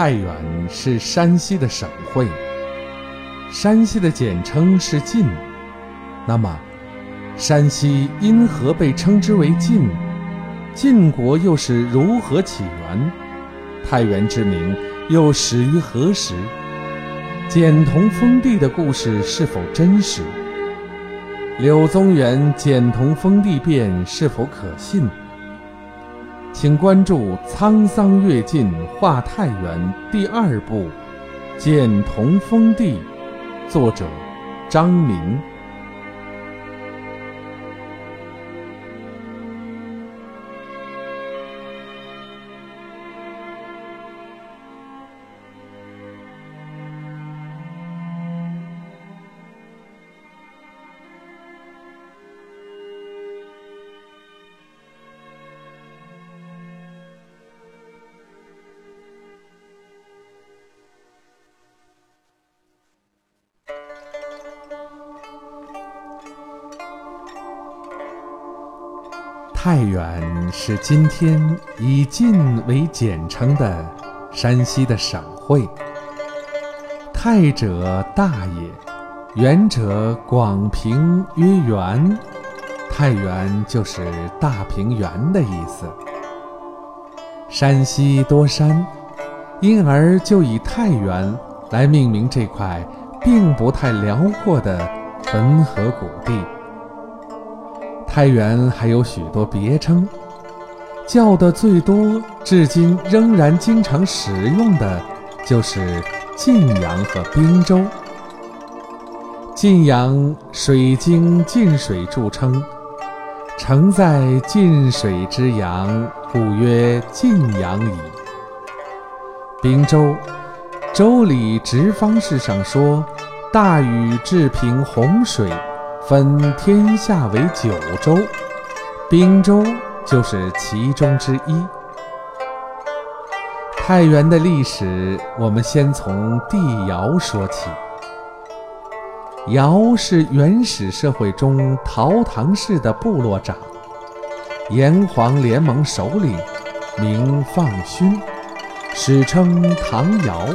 太原是山西的省会，山西的简称是晋。那么，山西因何被称之为晋？晋国又是如何起源？太原之名又始于何时？简同封地的故事是否真实？柳宗元简同封地变是否可信？请关注《沧桑跃进画太原》第二部《简同封地》，作者张明。太原是今天以晋为简称的山西的省会。太者大也，原者广平曰原，太原就是大平原的意思。山西多山，因而就以太原来命名这块并不太辽阔的汾河谷地。太原还有许多别称，叫的最多、至今仍然经常使用的，就是晋阳和滨州。晋阳水经晋水著称，城在晋水之阳，故曰晋阳矣。滨州，《周礼·直方式》上说：“大禹治平洪水。”分天下为九州，滨州就是其中之一。太原的历史，我们先从帝尧说起。尧是原始社会中陶唐氏的部落长，炎黄联盟首领，名放勋，史称唐尧。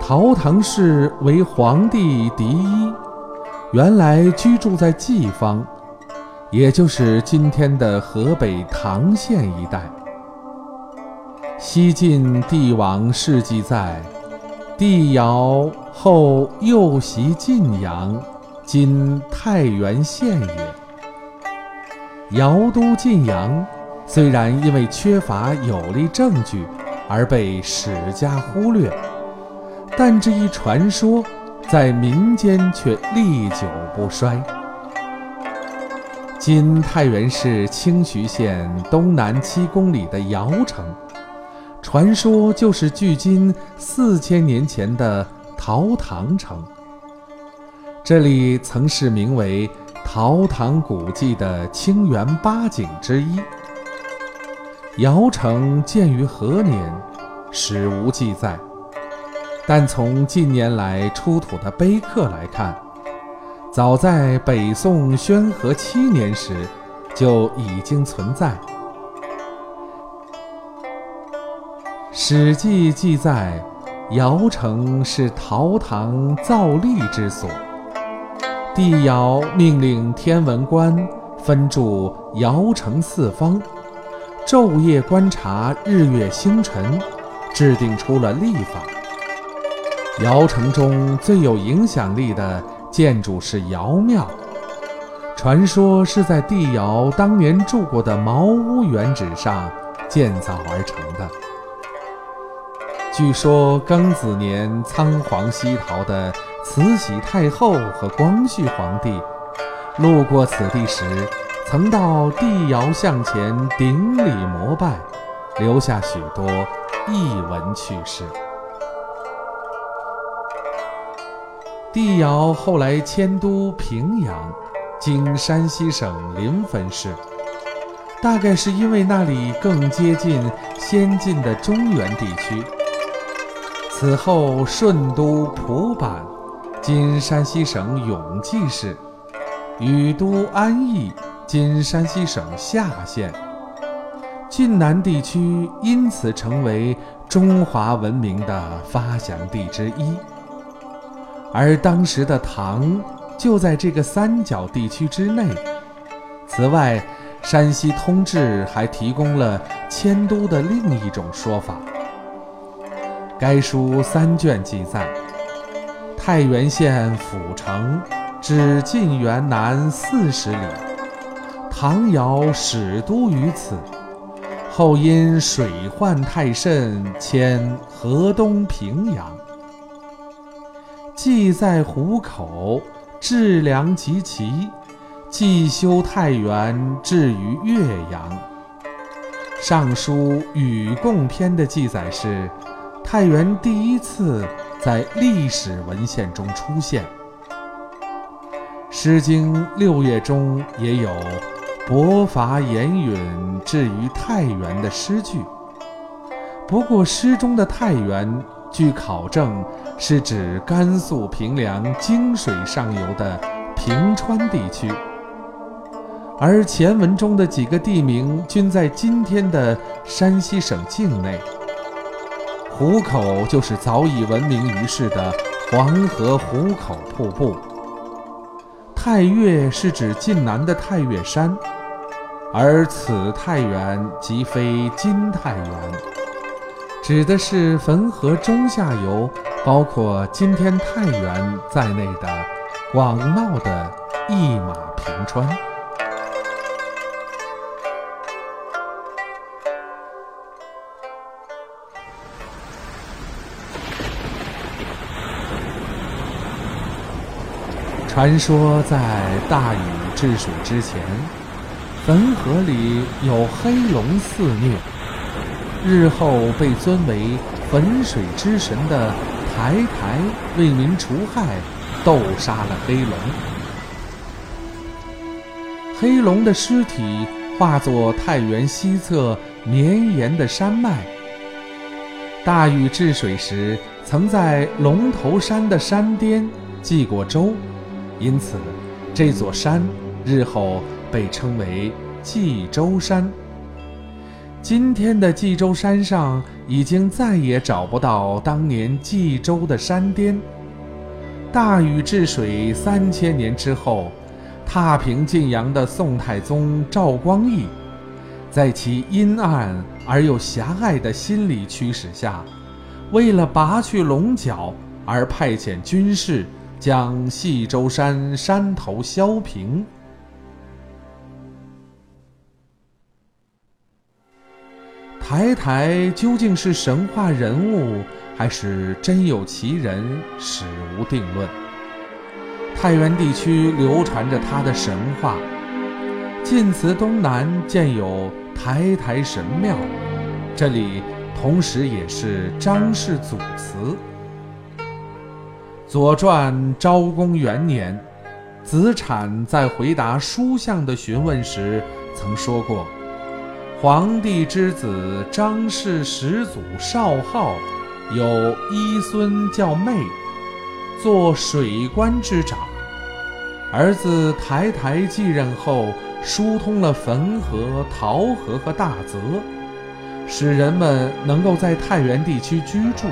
陶唐氏为黄帝嫡一。原来居住在济方，也就是今天的河北唐县一带。西晋帝王事迹在，帝尧后又袭晋阳，今太原县也。尧都晋阳，虽然因为缺乏有力证据而被史家忽略，但这一传说。在民间却历久不衰。今太原市清徐县东南七公里的尧城，传说就是距今四千年前的陶唐城。这里曾是名为陶唐古迹的清源八景之一。尧城建于何年，史无记载。但从近年来出土的碑刻来看，早在北宋宣和七年时就已经存在。《史记》记载，尧城是陶唐造历之所。帝尧命令天文官分驻尧城四方，昼夜观察日月星辰，制定出了历法。尧城中最有影响力的建筑是尧庙，传说是在帝尧当年住过的茅屋原址上建造而成的。据说庚子年仓皇西逃的慈禧太后和光绪皇帝路过此地时，曾到帝尧像前顶礼膜拜，留下许多异闻趣事。帝尧后来迁都平阳，今山西省临汾市，大概是因为那里更接近先进的中原地区。此后顺都蒲坂，今山西省永济市，禹都安邑，今山西省夏县，晋南地区因此成为中华文明的发祥地之一。而当时的唐就在这个三角地区之内。此外，山西通志还提供了迁都的另一种说法。该书三卷记载，太原县府城至晋元南四十里，唐尧始都于此，后因水患太甚，迁河东平阳。既在湖口，治粮极其。既修太原，至于岳阳。《尚书·禹贡篇》的记载是，太原第一次在历史文献中出现。《诗经·六月》中也有“伯伐言允，至于太原”的诗句。不过，诗中的太原，据考证是指甘肃平凉泾水上游的平川地区。而前文中的几个地名均在今天的山西省境内。壶口就是早已闻名于世的黄河壶口瀑布。太岳是指晋南的太岳山，而此太原即非今太原，指的是汾河中下游，包括今天太原在内的广袤的一马平川。传说在大禹治水之前，汾河里有黑龙肆虐，日后被尊为汾水之神的台台为民除害，斗杀了黑龙。黑龙的尸体化作太原西侧绵延的山脉。大禹治水时，曾在龙头山的山巅祭过周。因此，这座山日后被称为冀州山。今天的冀州山上已经再也找不到当年冀州的山巅。大禹治水三千年之后，踏平晋阳的宋太宗赵光义，在其阴暗而又狭隘的心理驱使下，为了拔去龙角而派遣军士。将冀州山山头削平。台台究竟是神话人物，还是真有其人，史无定论。太原地区流传着他的神话，晋祠东南建有台台神庙，这里同时也是张氏祖祠。《左传》昭公元年，子产在回答书相的询问时曾说过：“皇帝之子张氏始祖少昊，有一孙叫昧，做水官之长。儿子台台继任后，疏通了汾河、桃河和大泽，使人们能够在太原地区居住。”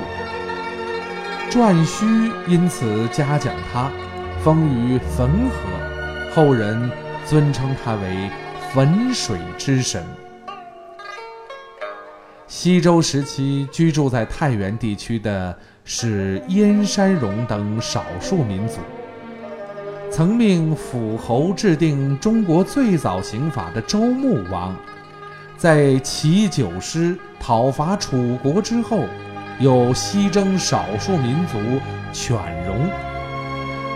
颛顼因此嘉奖他，封于汾河，后人尊称他为汾水之神。西周时期居住在太原地区的是燕山戎等少数民族。曾命辅侯制定中国最早刑法的周穆王，在齐九师讨伐楚国之后。又西征少数民族犬戎，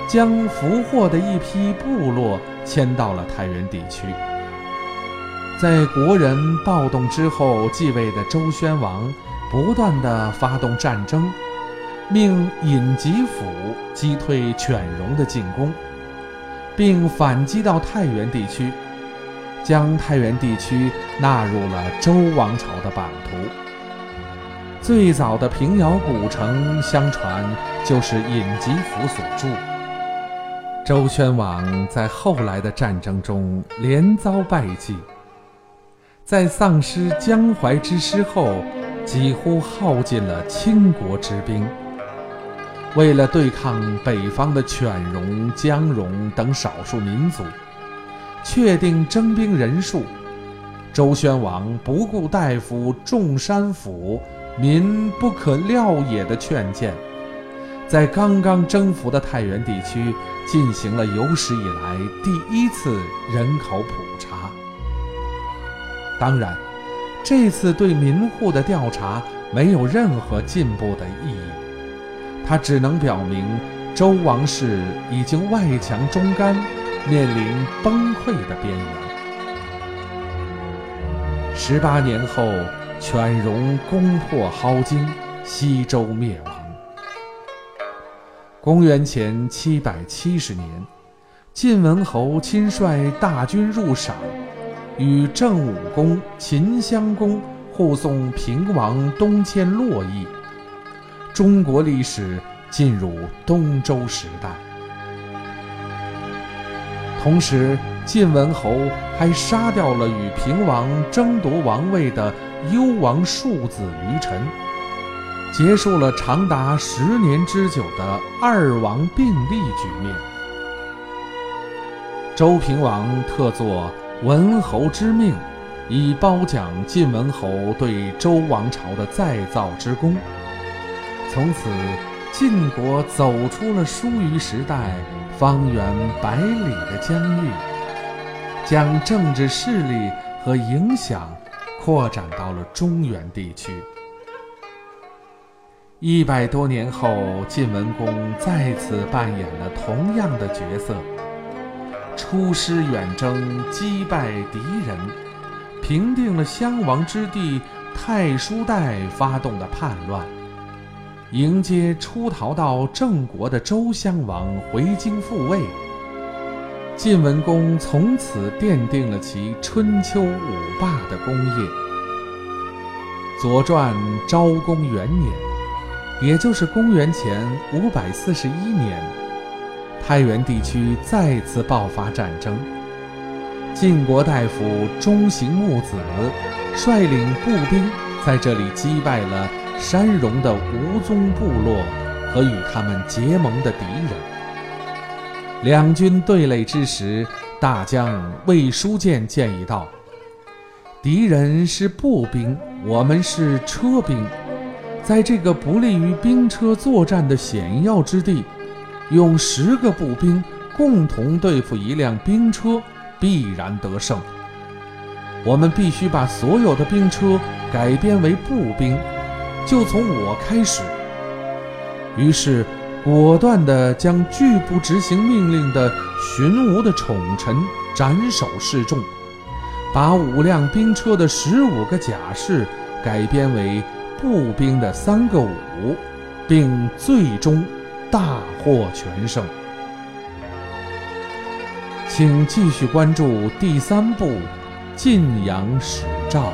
将俘获的一批部落迁到了太原地区。在国人暴动之后，继位的周宣王不断的发动战争，命尹吉甫击退犬戎的进攻，并反击到太原地区，将太原地区纳入了周王朝的版图。最早的平遥古城，相传就是尹吉甫所筑。周宣王在后来的战争中连遭败绩，在丧失江淮之师后，几乎耗尽了倾国之兵。为了对抗北方的犬戎、姜戎等少数民族，确定征兵人数，周宣王不顾大夫众山府民不可料也的劝谏，在刚刚征服的太原地区进行了有史以来第一次人口普查。当然，这次对民户的调查没有任何进步的意义，它只能表明周王室已经外强中干，面临崩溃的边缘。十八年后，犬戎攻破镐京，西周灭亡。公元前七百七十年，晋文侯亲率大军入陕，与郑武公、秦襄公护送平王东迁洛邑。中国历史进入东周时代。同时，晋文侯还杀掉了与平王争夺王位的幽王庶子于臣，结束了长达十年之久的二王并立局面。周平王特作文侯之命，以褒奖晋文侯对周王朝的再造之功。从此，晋国走出了疏于时代。方圆百里的疆域，将政治势力和影响扩展到了中原地区。一百多年后，晋文公再次扮演了同样的角色，出师远征，击败敌人，平定了襄王之弟太叔代发动的叛乱。迎接出逃到郑国的周襄王回京复位，晋文公从此奠定了其春秋五霸的功业。《左传》昭公元年，也就是公元前五百四十一年，太原地区再次爆发战争。晋国大夫中行木子率领步兵在这里击败了。山戎的吴宗部落和与他们结盟的敌人，两军对垒之时，大将魏书建建议道：“敌人是步兵，我们是车兵，在这个不利于兵车作战的险要之地，用十个步兵共同对付一辆兵车，必然得胜。我们必须把所有的兵车改编为步兵。”就从我开始。于是，果断地将拒不执行命令的荀吴的宠臣斩首示众，把五辆兵车的十五个甲士改编为步兵的三个五，并最终大获全胜。请继续关注第三部《晋阳史照》。